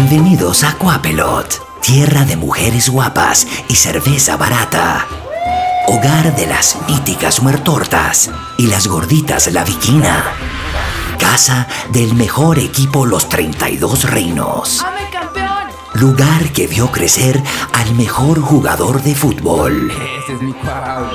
Bienvenidos a Cuapelot, tierra de mujeres guapas y cerveza barata. Hogar de las míticas muertortas y las gorditas La Viquina. Casa del mejor equipo Los 32 Reinos. Lugar que vio crecer al mejor jugador de fútbol. Ese es mi cuau.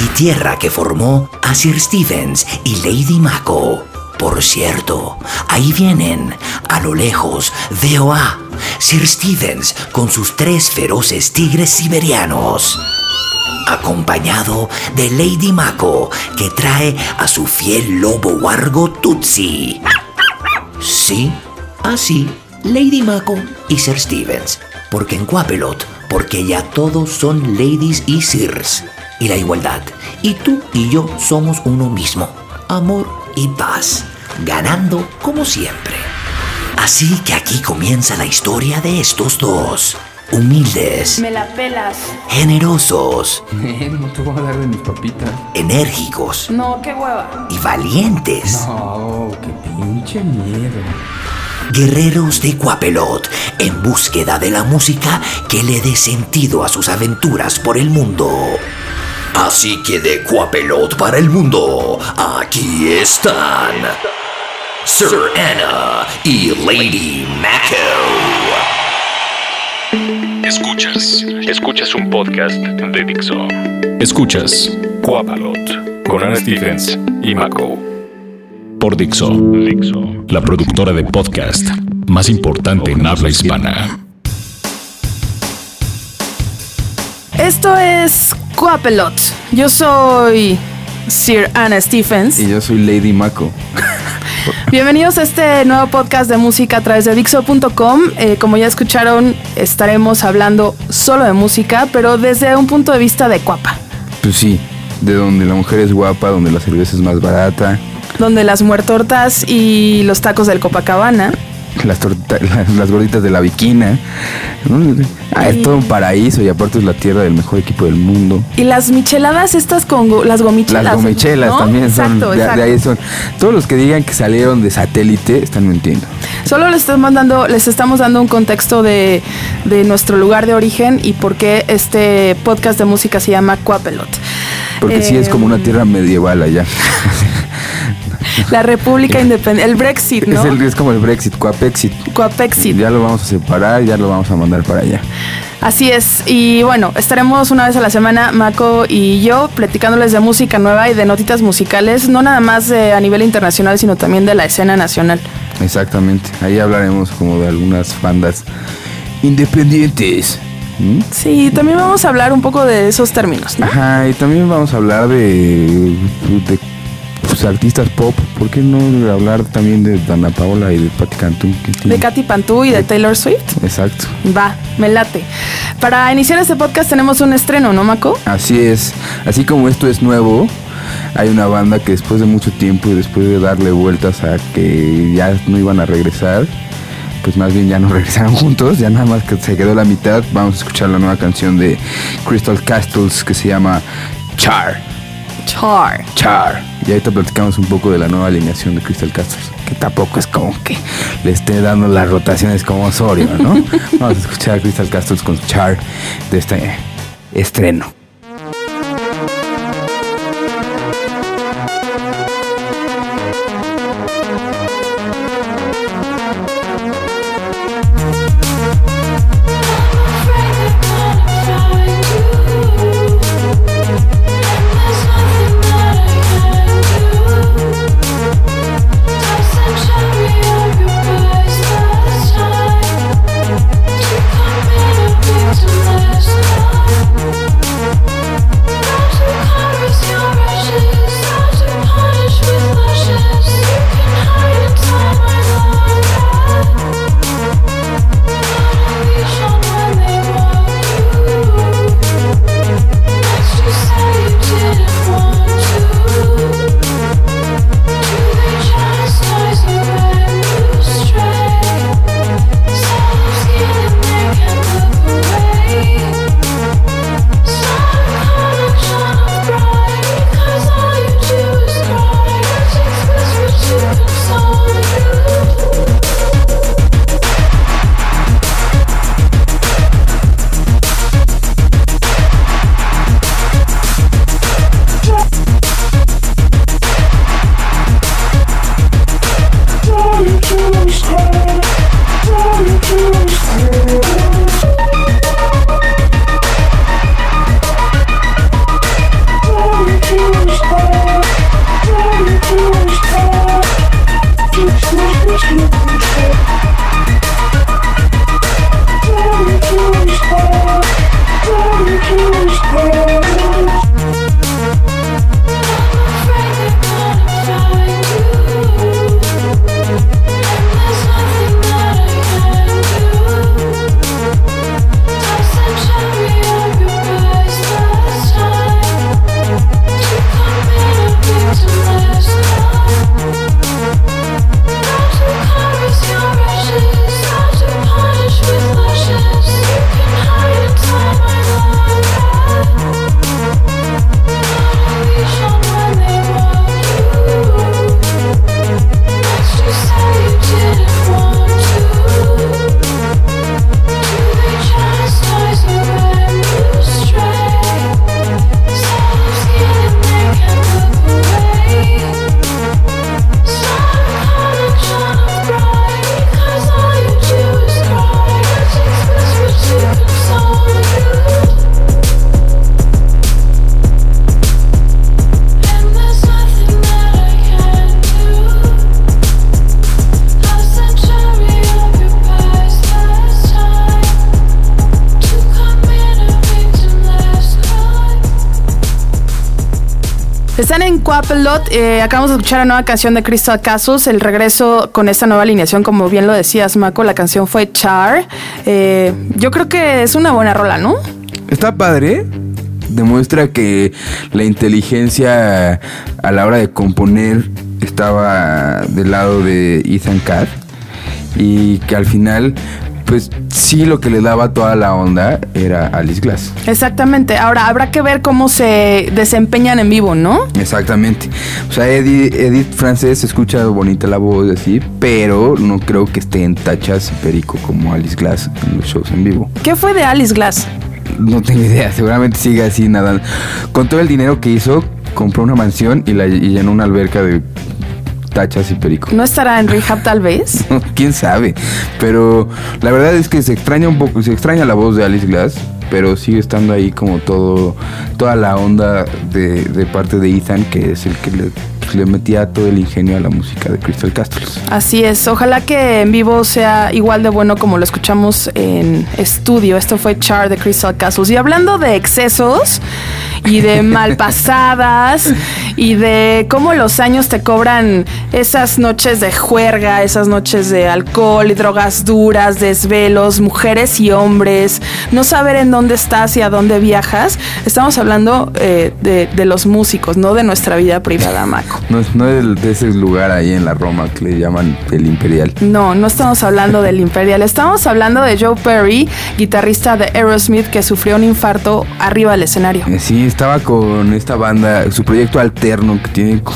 y tierra que formó a Sir Stevens y Lady Mako. Por cierto, ahí vienen, a lo lejos, veo a Sir Stevens con sus tres feroces tigres siberianos, acompañado de Lady Mako que trae a su fiel lobo wargo Tutsi. Sí, así, Lady Mako y Sir Stevens. Porque en Cuapelot, porque ya todos son ladies y sirs. Y la igualdad. Y tú y yo somos uno mismo. Amor y paz. Ganando como siempre. Así que aquí comienza la historia de estos dos. Humildes, Me la pelas. generosos, no te voy a dar de mis papitas. enérgicos No, qué hueva. y valientes. No, qué pinche miedo. Guerreros de Cuapelot en búsqueda de la música que le dé sentido a sus aventuras por el mundo. Así que de Cuapelot para el mundo, aquí están Sir Anna y Lady Mako. Escuchas, escuchas un podcast de Dixo. Escuchas Cuapalot con Ana Stevens y Mako. Por Dixo, Dixo, la productora de podcast más importante en habla hispana. Esto es Coapelot. Yo soy Sir Anna Stephens. Y yo soy Lady Mako. Bienvenidos a este nuevo podcast de música a través de Dixo.com. Eh, como ya escucharon, estaremos hablando solo de música, pero desde un punto de vista de Cuapa, Pues sí, de donde la mujer es guapa, donde la cerveza es más barata, donde las muertortas y los tacos del Copacabana. las, torta- las, las gorditas de la viquina. Ah, es todo un paraíso y aparte es la tierra del mejor equipo del mundo. Y las micheladas estas con go- las gomichelas. Las gomichelas ¿no? también son, Exacto, de- de, exacto. ahí son. Todos los que digan que salieron de satélite están mintiendo. Solo les estamos dando, les estamos dando un contexto de, de nuestro lugar de origen y por qué este podcast de música se llama Cuapelot. Porque sí es como una Em, tierra medieval allá. La República Independiente, el Brexit, ¿no? es, el- es como el Brexit, Coapexit. Coapexit. Ya lo vamos a separar, ya lo vamos a mandar para allá. Así es. Y bueno, estaremos una vez a la semana, Mako y yo, platicándoles de música nueva y de notitas musicales, no nada más eh, a nivel internacional, sino también de la escena nacional. Exactamente. Ahí hablaremos como de algunas bandas independientes. ¿Mm? Sí, también vamos a hablar un poco de esos términos, ¿no? Ajá, y también vamos a hablar de, de artistas pop. ¿Por qué no hablar también de Dana Paola y de Patti Cantú? De Katy Pantú y de Taylor Swift. Exacto. Va, me late. Para iniciar este podcast tenemos un estreno, ¿no, Mako? Así es. Así como esto es nuevo, hay una banda que después de mucho tiempo y después de darle vueltas a que ya no iban a regresar, pues más bien ya no regresaron juntos, ya nada más que se quedó la mitad. Vamos a escuchar la nueva canción de Crystal Castles que se llama Char. Char. Char. Y ahorita platicamos un poco de la nueva alineación de Crystal Castles, que tampoco es como que le esté dando las rotaciones como Osorio, ¿no? Vamos a escuchar a Crystal Castles con Char de este estreno. Eh, acabamos de escuchar la nueva canción de Crystal Castles. El regreso con esta nueva alineación, como bien lo decías, Mako. La canción fue Char. Eh, yo creo que es una buena rola, ¿no? Está padre. Demuestra que la inteligencia a la hora de componer estaba del lado de Ethan Carr. Y que al final pues sí lo que le daba toda la onda era Alice Glass. Exactamente. Ahora habrá que ver cómo se desempeñan en vivo, ¿no? Exactamente. O sea, Edith, Edith Frances escucha bonita la voz así, pero no creo que esté en tachas y perico como Alice Glass en los shows en vivo. ¿Qué fue de Alice Glass? No tengo idea, seguramente sigue así nadando. Con todo el dinero que hizo, compró una mansión y, la, y llenó una alberca de tachas y perico. ¿No estará en rehab tal vez? Quién sabe. Pero la verdad es que se extraña un poco, se extraña la voz de Alice Glass, pero sigue estando ahí como todo, toda la onda de, de parte de Ethan, que es el que le le metía todo el ingenio a la música de Crystal Castles. Así es, ojalá que en vivo sea igual de bueno como lo escuchamos en estudio. Esto fue Char de Crystal Castles. Y hablando de excesos y de malpasadas y de cómo los años te cobran esas noches de juerga, esas noches de alcohol y drogas duras, desvelos, mujeres y hombres, no saber en dónde estás y a dónde viajas. Estamos hablando eh, de, de los músicos, no de nuestra vida privada, No, no es de ese lugar ahí en la Roma que le llaman el Imperial. No, no estamos hablando del Imperial. Estamos hablando de Joe Perry, guitarrista de Aerosmith que sufrió un infarto arriba del escenario. Eh, Sí, estaba con esta banda, su proyecto alterno que tiene con,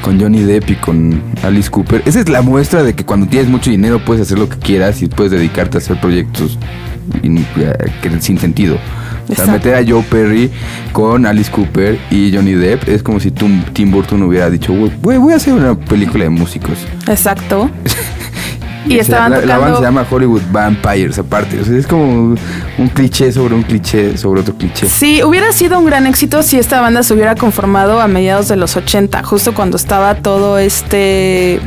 con Johnny Depp y con Alice Cooper. Esa es la muestra de que cuando tienes mucho dinero puedes hacer lo que quieras y puedes dedicarte a hacer proyectos eh, sin sentido. O sea, meter a Joe Perry con Alice Cooper y Johnny Depp es como si Tim, Tim Burton hubiera dicho, "Güey, güey, voy a hacer una película de músicos. Exacto. Y estaban la, la banda se llama Hollywood Vampires aparte. O sea, es como un cliché sobre un cliché sobre otro cliché. Sí, hubiera sido un gran éxito si esta banda se hubiera conformado a mediados de los 80, justo cuando estaba todo este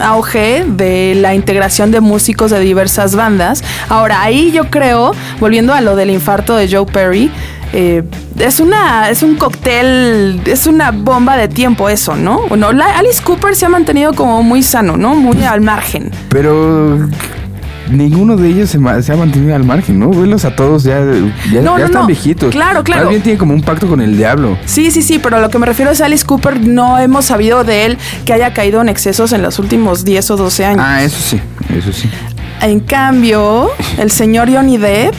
auge de la integración de músicos de diversas bandas. Ahora, ahí yo creo, volviendo a lo del infarto de Joe Perry, eh, es una es un cóctel, es una bomba de tiempo eso, ¿no? Bueno, la- Alice Cooper se ha mantenido como muy sano, ¿no? Muy al margen. Pero ninguno de ellos se, ha mantenido al margen, ¿no? Velos a todos ya, ya, No, ya no, están no. viejitos. Claro, claro. Más bien tiene como un pacto con el diablo. Sí, sí, sí, pero a lo que me refiero es a Alice Cooper, no hemos sabido de él que haya caído en excesos en los últimos 10 o 12 años. Ah, eso sí, eso sí. En cambio, el señor Johnny Depp,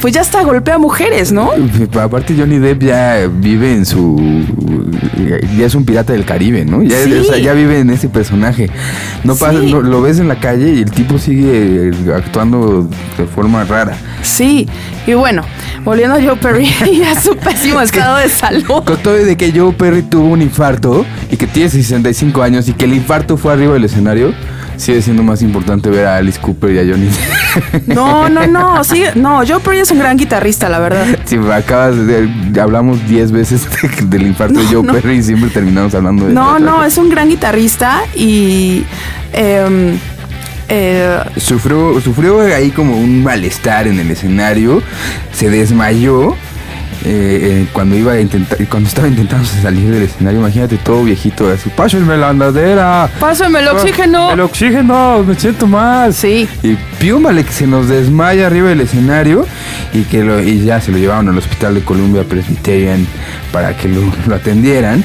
pues ya hasta golpea mujeres, ¿no? Aparte Johnny Depp ya vive en su... Ya es un pirata del Caribe, ¿no? Ya, Sí. o sea, ya vive en ese personaje. No pasa, Sí. no- lo ves en la calle y el tipo sigue actuando de forma rara. Sí, y bueno, volviendo a Joe Perry y a su pésimo estado de salud. Con todo de que Joe Perry tuvo un infarto y que tiene 65 años y que el infarto fue arriba del escenario, sigue siendo más importante ver a Alice Cooper y a Johnny. No, no, no, sí, no, Joe Perry es un gran guitarrista, la verdad. Si acabas de, hablamos 10 veces de- del infarto de Joe no. Perry y siempre terminamos hablando de No, no, es un gran guitarrista y... em, eh, Sufrió, sufrió ahí como un malestar en el escenario, se desmayó eh, eh, cuando iba a intentar, cuando estaba intentando salir del escenario, imagínate todo viejito así, pásenme la andadera. Pásame el oxígeno. El oxígeno, me siento mal. Sí. Y piúmale que se nos desmaya arriba del escenario y que lo, y ya se lo llevaron al hospital de Columbia Presbyterian para que lo, lo atendieran.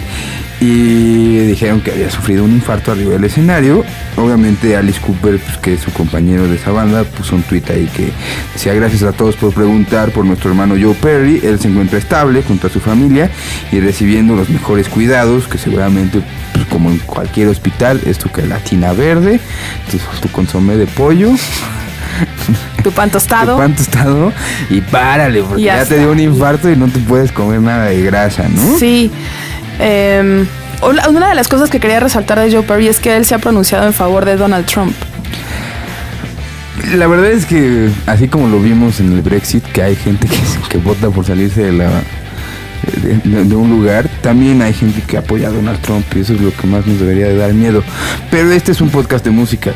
Y dijeron que había sufrido un infarto arriba del escenario. Obviamente Alice Cooper, pues, que es su compañero de esa banda, puso un tweet ahí que decía gracias a todos por preguntar por nuestro hermano Joe Perry. Él se encuentra estable junto a su familia y recibiendo los mejores cuidados que seguramente, pues, como en cualquier hospital, es tu gelatina verde, tu, tu consomé de pollo. Tu pan tostado. Tu pan tostado y párale, porque ya, ya te dio un infarto y no te puedes comer nada de grasa, ¿no? Sí. Em, una de las cosas que quería resaltar de Joe Perry es que él se ha pronunciado en favor de Donald Trump. La verdad es que, así como lo vimos en el Brexit, que hay gente que, que vota por salirse de la de, un lugar, también hay gente que apoya a Donald Trump y eso es lo que más nos debería de dar miedo. Pero este es un podcast de música.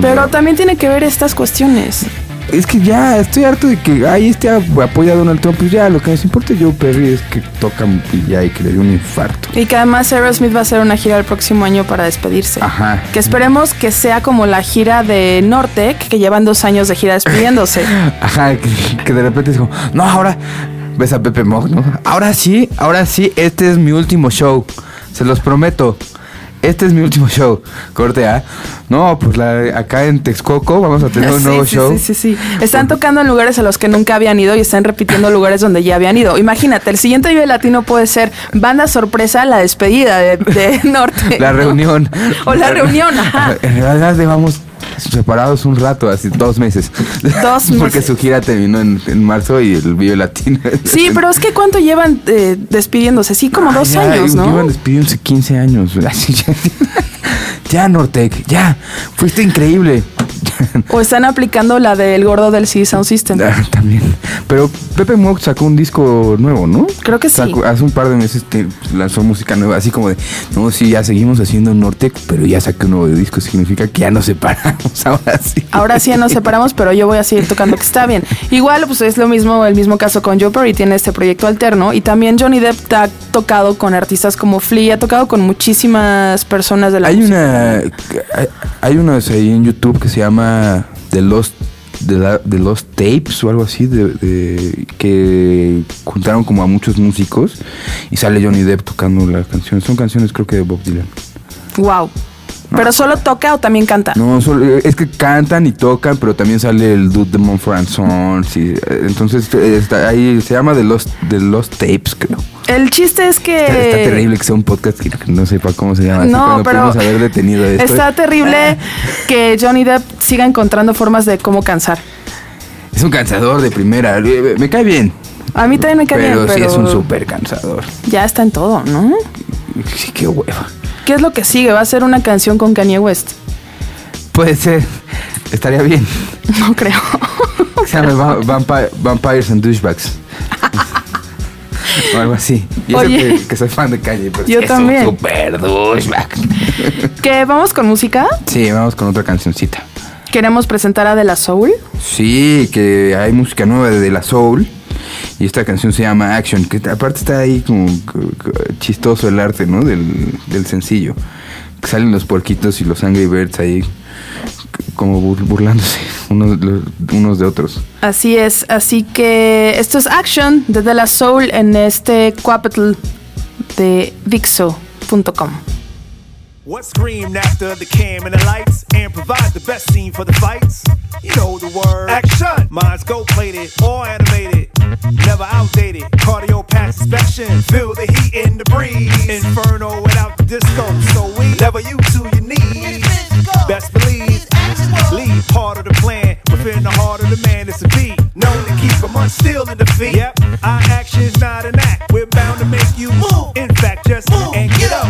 Pero también tiene que ver estas cuestiones. Es que ya estoy harto de que ahí esté apoya a Donald Trump. Pues ya lo que nos importa Joe Perry es que tocan y ya y que le dio un infarto. Y que además Aerosmith va a hacer una gira el próximo año para despedirse. Ajá. Que esperemos que sea como la gira de Nortec, que llevan dos años de gira despidiéndose. Ajá, que, que de repente es como, no, ahora ves a Pepe Mog, ¿no? Ahora sí, ahora sí, este es mi último show. Se los prometo. Este es mi último show. Corte A. No, pues la- acá en Texcoco vamos a tener un nuevo sí, show. Sí, sí, sí. Están tocando en lugares a los que nunca habían ido y están repitiendo lugares donde ya habían ido. Imagínate, el siguiente Vive Latino puede ser banda sorpresa, la despedida de, de Norte. La ¿no? reunión. O la reunión, ajá. En realidad llevamos separados un rato, así dos meses. Dos Porque meses. su gira terminó en, en marzo y el Vive Latino. Sí, pero es que ¿cuánto llevan eh, despidiéndose? Sí, como dos ya, años, ¿no? Llevan despidiéndose 15 años. Así ya, ya, Nortec, ya. Fuiste increíble. O están aplicando la del gordo del CD Sound System. Ah, También. Pero Pepe Mog sacó un disco nuevo, ¿no? Creo que sí. Sacó- hace un par de meses que lanzó música nueva, así como de, no, sí, ya seguimos haciendo Nortec, pero ya saqué un nuevo disco, significa que ya nos separamos, ahora sí. Ahora sí ya nos separamos, pero yo voy a seguir tocando que está bien. Igual, pues es lo mismo, el mismo caso con Joe Perry, tiene este proyecto alterno. Y también Johnny Depp ha tocado con artistas como Flea, ha tocado con muchísimas personas de la Hay música. una, hay, unos ahí en YouTube que se llama The Lost, The, La- Lost Tapes o algo así, de, de- que juntaron como a muchos músicos y sale Johnny Depp tocando la canción. Son canciones creo que de Bob Dylan. Wow. ¿Pero solo toca o también canta? No, solo- es que cantan y tocan, pero también sale el dude de Monfort Sons. y, eh, entonces eh, está ahí, se llama The Lost, The Lost Tapes, creo. El chiste es que... Está, está terrible que sea un podcast que no sepa cómo se llama. así No, cuando pero haber detenido esto. está terrible que Johnny Depp siga encontrando formas de cómo cansar. Es un cansador de primera. eh, Me cae bien. A mí también me cae pero bien, sí pero es un súper cansador. ya está en todo, ¿no? Sí, qué hueva. ¿Qué es lo que sigue? ¿Va a ser una canción con Kanye West? Puede ser. Estaría bien. No creo. Se llama Va- Vampi- Vampires and Douchebags. o algo así. Y eso Oye. que, que soy fan de calle. Pero Yo sí también. Un super douchebag. ¿Que vamos con música? Sí, vamos con otra cancioncita. Queremos presentar a De La Soul. Sí, que hay música nueva de De La Soul. Y esta canción se llama Action, que aparte está ahí como co- co- chistoso el arte, ¿no? Del, del sencillo. Que salen los puerquitos y los Angry Birds ahí como bur- burlándose unos, los- unos de otros. Así es, así que esto es Action de De La Soul en este Quapetl de Dixo.com. What screamed after the cam and the lights and provide the best scene for the fights? You know the word. Action! Mine's gold plated or animated, never outdated. Cardio pass inspection, feel the heat in the breeze. Inferno without the disco, so we level you to your knees. Best believe, lead part of the plan within the heart of the man. It's a beat known to keep him unstill in defeat. Yep, our action's not an act. We're bound to make you move. In fact, just move and get up,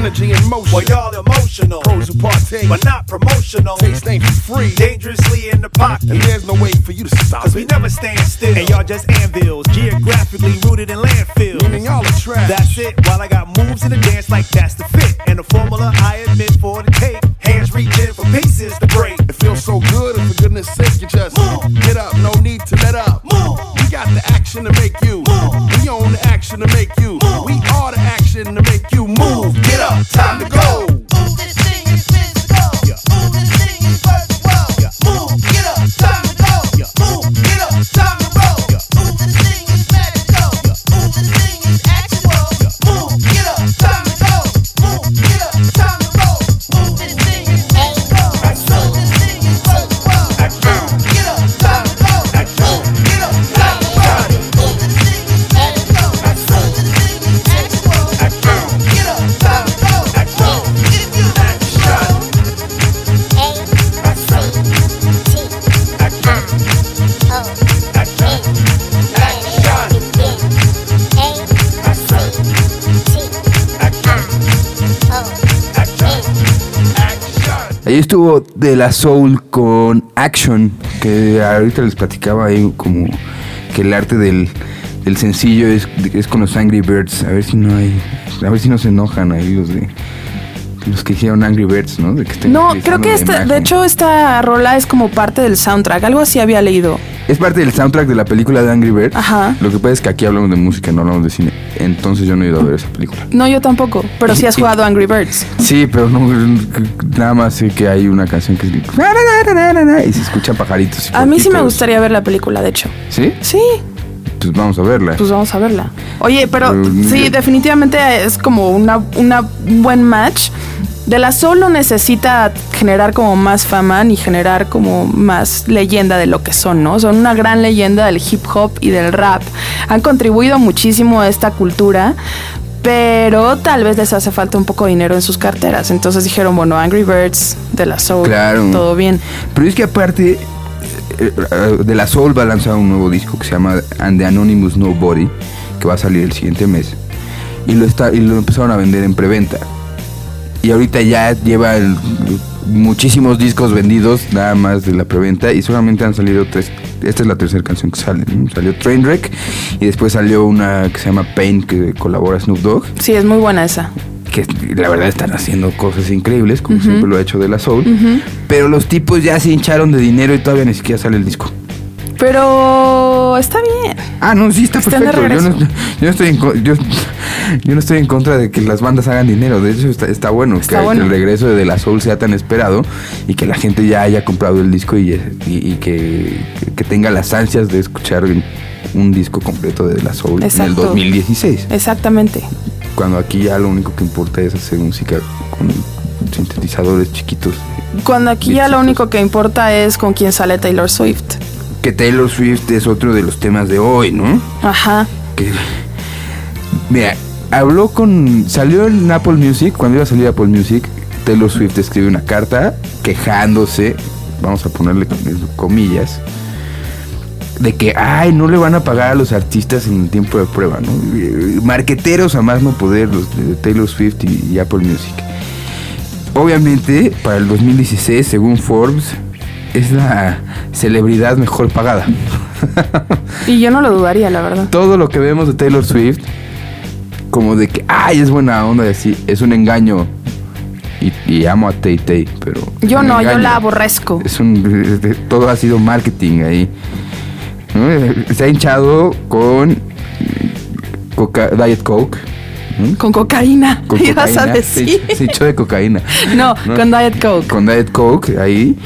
energy and motion. Well, y'all emotional, Pros who partake. but not promotional. Taste ain't free. Dangerously in the pocket. And there's no way for you to stop Cause we never stand still. And y'all just anvils, geographically rooted in landfills. Meaning y'all are trash. That's it. While I got moves in the dance like that's the fit. And the formula I admit for the tape. Hands reaching for pieces to break. It feels so good, and for goodness sake, you just Move. get up. No need to let up. Move. We got the action to make you. Move. We own the action to make you. Move. We action to make you move. Get up, time to go. Estuvo De La Soul con Action, que ahorita les platicaba ahí como que el arte del, del sencillo es, es con los Angry Birds. A ver si no hay, a ver si no se enojan ahí los de los que hicieron Angry Birds, ¿no? De que No, creo que esta, de hecho esta rola es como parte del soundtrack. Algo así había leído. Es parte del soundtrack de la película de Angry Birds. Ajá. Lo que pasa es que aquí hablamos de música, no hablamos de cine. Entonces yo no he ido a ver esa película. No, yo tampoco, pero sí has jugado Angry Birds. Sí, pero no, nada más sé que hay una canción que es y se escuchan pajaritos. y A mí sí me gustaría ver la película, de hecho. ¿Sí? Sí, Pues vamos a verla. pues vamos a verla. Oye, pero sí, definitivamente es como una, una un buen match. De la solo necesita generar como más fama ni generar como más leyenda de lo que son, ¿no? Son una gran leyenda del hip hop y del rap. Han contribuido muchísimo a esta cultura, pero tal vez les hace falta un poco de dinero en sus carteras. Entonces dijeron, bueno, Angry Birds, de la Soul, Claro. todo bien. Pero es que aparte eh, eh, de la Soul va a lanzar un nuevo disco que se llama And the Anonymous Nobody, que va a salir el siguiente mes. Y lo está y lo empezaron a vender en preventa. Y ahorita ya lleva el- muchísimos discos vendidos nada más de la preventa y solamente han salido tres. Esta es la tercera canción que sale. Salió Trainwreck y después salió una que se llama Pain que colabora Snoop Dogg. Sí, es muy buena esa. que la verdad están haciendo cosas increíbles, como siempre lo ha hecho de la Soul. Pero los tipos ya se hincharon de dinero y todavía ni siquiera sale el disco. Pero está bien. Ah, no, sí, está Están perfecto. Yo no, regreso. yo no estoy en, co- yo, yo no estoy en contra de que las bandas hagan dinero. De hecho, está, está bueno Está que, bueno. el regreso de, la Soul sea tan esperado y que la gente ya haya comprado el disco y, y- y que, que tenga las ansias de escuchar un disco completo de la Soul en el Exacto. 2016. Exactamente. Cuando aquí ya lo único que importa es hacer música con sintetizadores chiquitos. Cuando aquí ya lo único que importa es con quién sale Taylor Swift. Que Taylor Swift es otro de los temas de hoy, ¿no? Ajá. Que, mira, habló con. Salió en Apple Music. Cuando iba a salir Apple Music, Taylor Swift escribe una carta quejándose. Vamos a ponerle comillas. De que, ay, no le van a pagar a los artistas en el tiempo de prueba, ¿no? Marqueteros a más no poder, los de Taylor Swift y, y Apple Music. Obviamente, para el 2016, según Forbes, es la celebridad mejor pagada. Y yo no lo dudaría, la verdad. todo lo que vemos de Taylor Swift, como de que, ay, es buena onda y así, es un engaño. Y, y amo a Tay Tay, pero. Yo no, yo la aborrezco. Es un. Todo ha sido marketing ahí. ¿no? Se ha hinchado con. Coca, Diet Coke. ¿no? Con cocaína. Con ibas a cocaína. Decir. se hinchó de cocaína. No, con Diet Coke. Con Diet Coke ahí.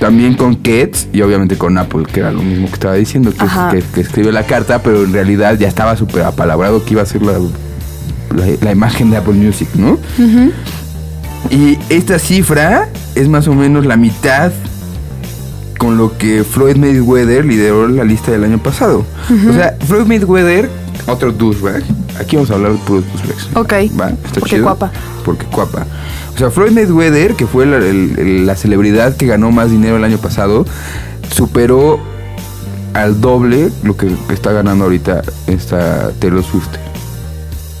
También con Kets y obviamente con Apple, que era lo mismo que estaba diciendo, que, que- que escribe la carta, pero en realidad ya estaba súper apalabrado que iba a ser la, la, la imagen de Apple Music, ¿no? Y esta cifra es más o menos la mitad con lo que Floyd Mayweather lideró la lista del año pasado. O sea, Floyd Mayweather, otro douchebag. Aquí vamos a hablar de puros douchebags. Ok. ¿Va? ¿Está Porque chido? guapa. Porque cuapa. O sea, Floyd Mayweather, que fue la, el- el- la celebridad que ganó más dinero el año pasado, superó al doble lo que está ganando ahorita esta Taylor Swift.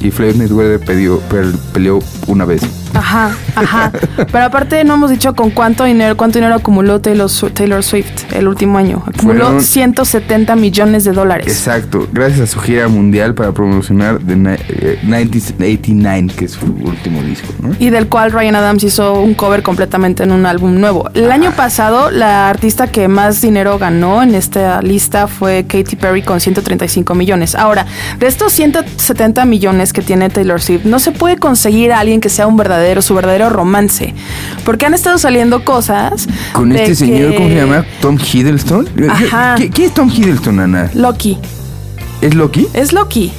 Y Floyd Mayweather peleó, pel- peleó una vez. Ajá, ajá. Pero aparte no hemos dicho con cuánto dinero, cuánto dinero acumuló Taylor, Taylor Swift el último año. Acumuló Fueron- 170 millones de dólares. Exacto, gracias a su gira mundial para promocionar The eh, 1989, que es su último disco, ¿no? Y del cual Ryan Adams hizo un cover completamente en un álbum nuevo. El año pasado, la artista que más dinero ganó en esta lista fue Katy Perry con 135 millones. Ahora, de estos 170 millones que tiene Taylor Swift, no se puede conseguir a alguien que sea un verdadero, su verdadero romance. Porque han estado saliendo cosas. Con de este señor, ¿cómo se llama? Tom Hiddleston. Ajá. ¿Qui- ¿Quién es Tom Hiddleston, Ana? Loki. ¿Es Loki? Es Loki.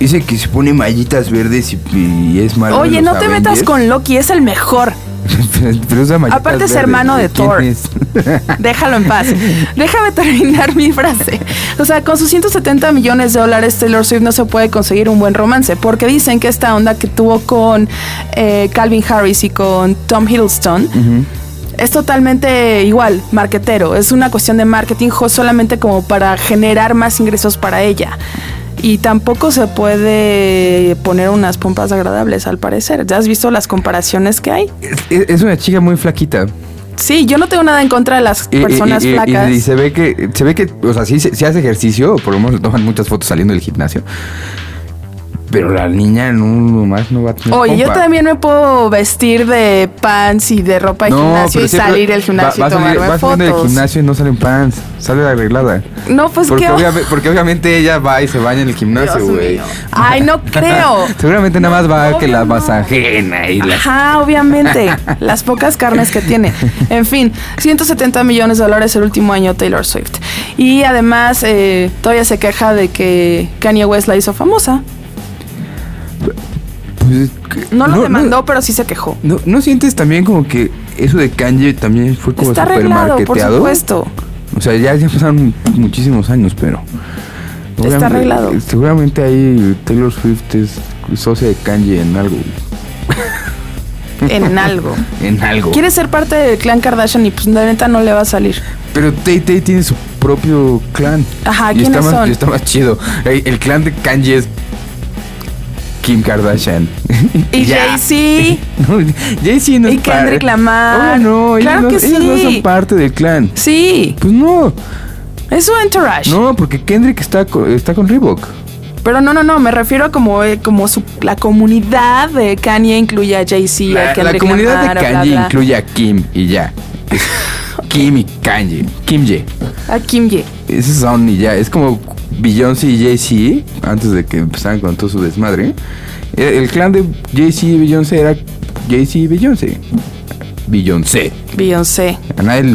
Dice que se pone mallitas verdes y, y es malo. Oye, no te metas con Loki, es el mejor. Pero usa mallitas Aparte es hermano de ¿quién Thor. es? Déjalo en paz. Déjame terminar mi frase. O sea, con sus 170 millones de dólares, Taylor Swift no se puede conseguir un buen romance. Porque dicen que esta onda que tuvo con eh, Calvin Harris y con Tom Hiddleston es totalmente igual, marquetero. Es una cuestión de marketing solamente como para generar más ingresos para ella. Y tampoco se puede poner unas pompas agradables al parecer. ¿Ya has visto las comparaciones que hay? Es, es una chica muy flaquita. Sí, yo no tengo nada en contra de las personas y- y- flacas. Y, se ve que, se ve que, o sea, sí, hace ejercicio, por lo menos le toman muchas fotos saliendo del gimnasio. Pero la niña no, nomás no va a tener Oye, yo también me puedo vestir de pants y de ropa de gimnasio pero y salir del gimnasio va- y va tomarme salir del fotos. gimnasio y no salen pants, sale arreglada. No, pues porque, qué. obvia- porque obviamente ella va y se baña en el gimnasio, güey. Ay, no creo. Seguramente nada más va a que la no. masajeen y la... Ajá, obviamente. Las pocas carnes que tiene. En fin, 170 millones de dólares el último año Taylor Swift. Y además, eh, todavía se queja de que Kanye West la hizo famosa. Pues, No lo no- demandó, pero sí se quejó. No, ¿No sientes también como que eso de Kanye también fue como Está arreglado, por supuesto. O sea, ya, ya pasaron muchísimos años, pero... Está arreglado. Seguramente ahí Taylor Swift es socia de Kanye en algo. En algo. En algo. Quiere ser parte del clan Kardashian y pues la neta no le va a salir. Pero Tay Tay tiene su propio clan. Ajá, y está ¿quiénes más, son? y está más chido. El, el clan de Kanye es Kim Kardashian. Y. Jay-Z. No, Jay-Z no Y es par- Kendrick Lamar. Oh, no, ellos Claro no, que ellos no son parte del clan. Sí, Pues no, es su entourage. no, porque Kendrick está, co- está con Reebok. Pero no, no, no, me refiero a como, eh, como su, la comunidad de Kanye incluye a Jay-Z, a La, la Kendrick comunidad Lamar, de Kanye bla. incluye a Kim y ya. Kim y Kanye. Kim Ye. A Kim Ye. Esos son y ya. Es como Beyoncé y Jay-Z antes de que empezaran con todo su desmadre. El, el clan de Jay-Z y Beyoncé era Jay-Z y Beyoncé. Beyoncé. Beyoncé.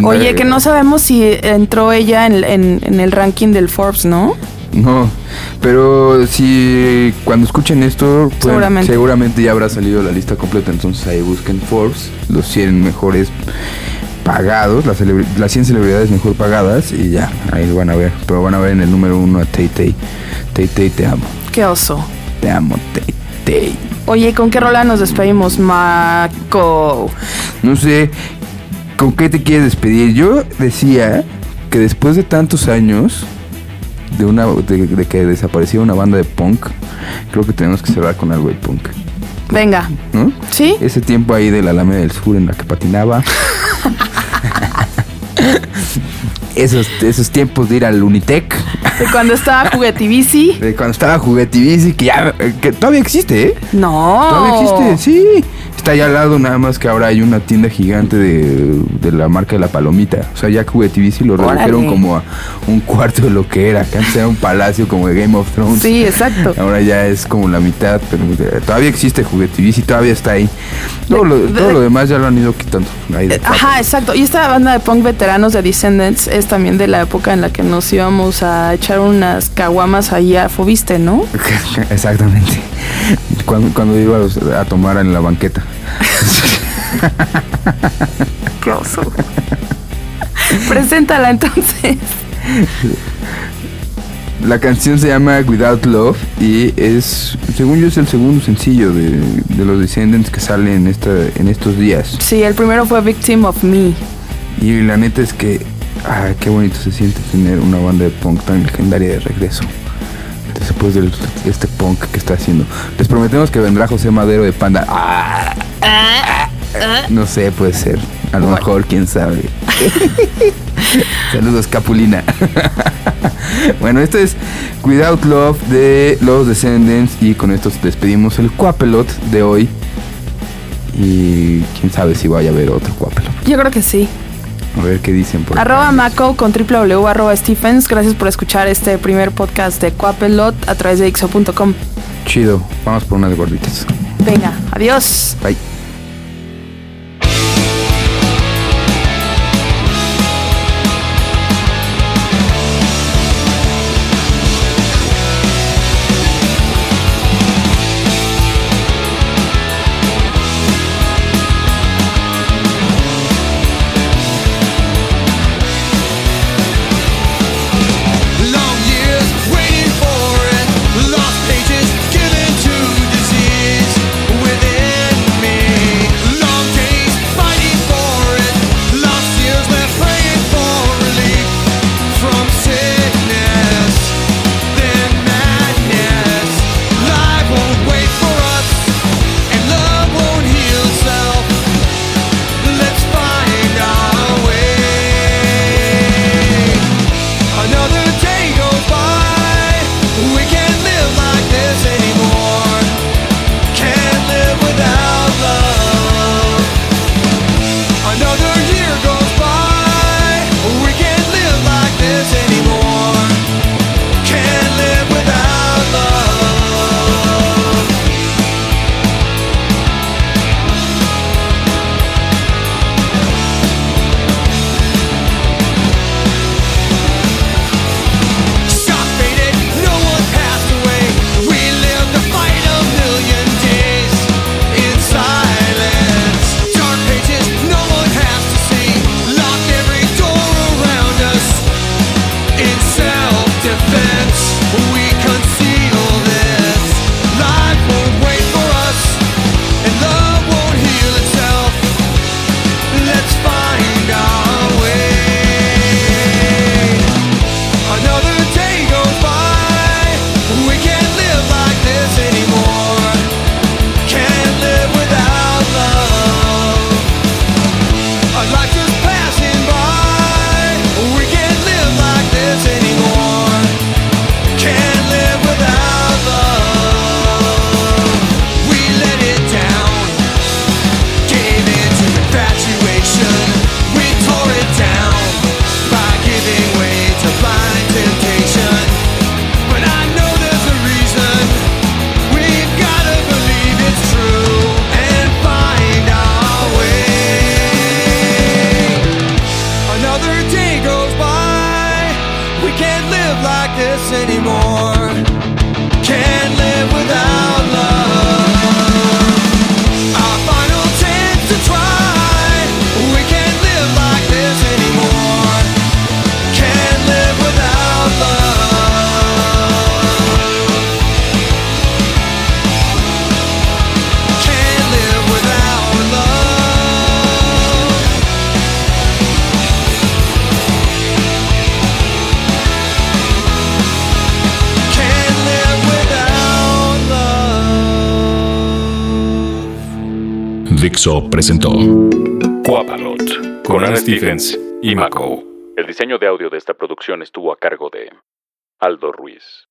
Oye, que no sabemos si entró ella en, en- en el ranking del Forbes, ¿no? No, pero si cuando escuchen esto, pueden- Seguramente. seguramente ya habrá salido la lista completa. Entonces ahí busquen Forbes, los 100 mejores pagados, las, las 100 celebridades mejor pagadas y ya, ahí lo van a ver. Pero van a ver en el número uno a Tay Tay. Tay Tay, te amo. Qué oso. Te amo, Tay Tay. Oye, ¿con qué rola nos despedimos, Maco? No sé, ¿con qué te quieres despedir? Yo decía que después de tantos años de una de, de que desapareció una banda de punk, creo que tenemos que cerrar con algo de punk, Venga. ¿no? ¿Sí? Ese tiempo ahí de la Alameda del Sur en la que patinaba. esos, esos tiempos de ir al Unitec, De cuando estaba Juguetibici. de cuando estaba Juguetibici, que ya que todavía existe, ¿eh? No. Todavía existe, sí. Está allá al lado, nada más que ahora hay una tienda gigante de, de la marca de la palomita. O sea, ya Juguetivici lo redujeron como a un cuarto de lo que era. Que antes era un palacio como de Game of Thrones. Sí, exacto. Ahora ya es como la mitad, pero eh, todavía existe Juguetivici, todavía está ahí. Todo lo, todo lo demás ya lo han ido quitando. Ahí Eh. Ajá, exacto. Y esta banda de punk veteranos de Descendants es también de la época en la que nos íbamos a echar unas caguamas ahí a Fobiste, ¿no? Exactamente. Cuando, cuando iba a tomar en la banqueta. Qué oso. Preséntala entonces. La canción se llama Without Love y es, según yo, es el segundo sencillo de, de los Descendants que sale en, esta, en estos días. Sí, el primero fue Victim of Me. Y la neta es que, ah, qué bonito se siente tener una banda de punk tan legendaria de regreso. Después de este punk que está haciendo. Les prometemos que vendrá José Madero de Panda. Ah, no sé, puede ser. A lo mejor, quién sabe. Saludos, Capulina. bueno, esto es Without Love de los Descendants. Y con esto despedimos el Cuapelot de hoy. Y quién sabe si vaya a haber otro Cuapelot. Yo creo que sí. A ver qué dicen por Arroba acá. Maco con www arroba Stephens. Gracias por escuchar este primer podcast de Coapelot a través de ixo.com. Chido. Vamos por unas gorditas. Venga, adiós. Bye. Dixo presentó Quapalot con Ana Stephens y Mako. El diseño de audio de esta producción estuvo a cargo de Aldo Ruiz.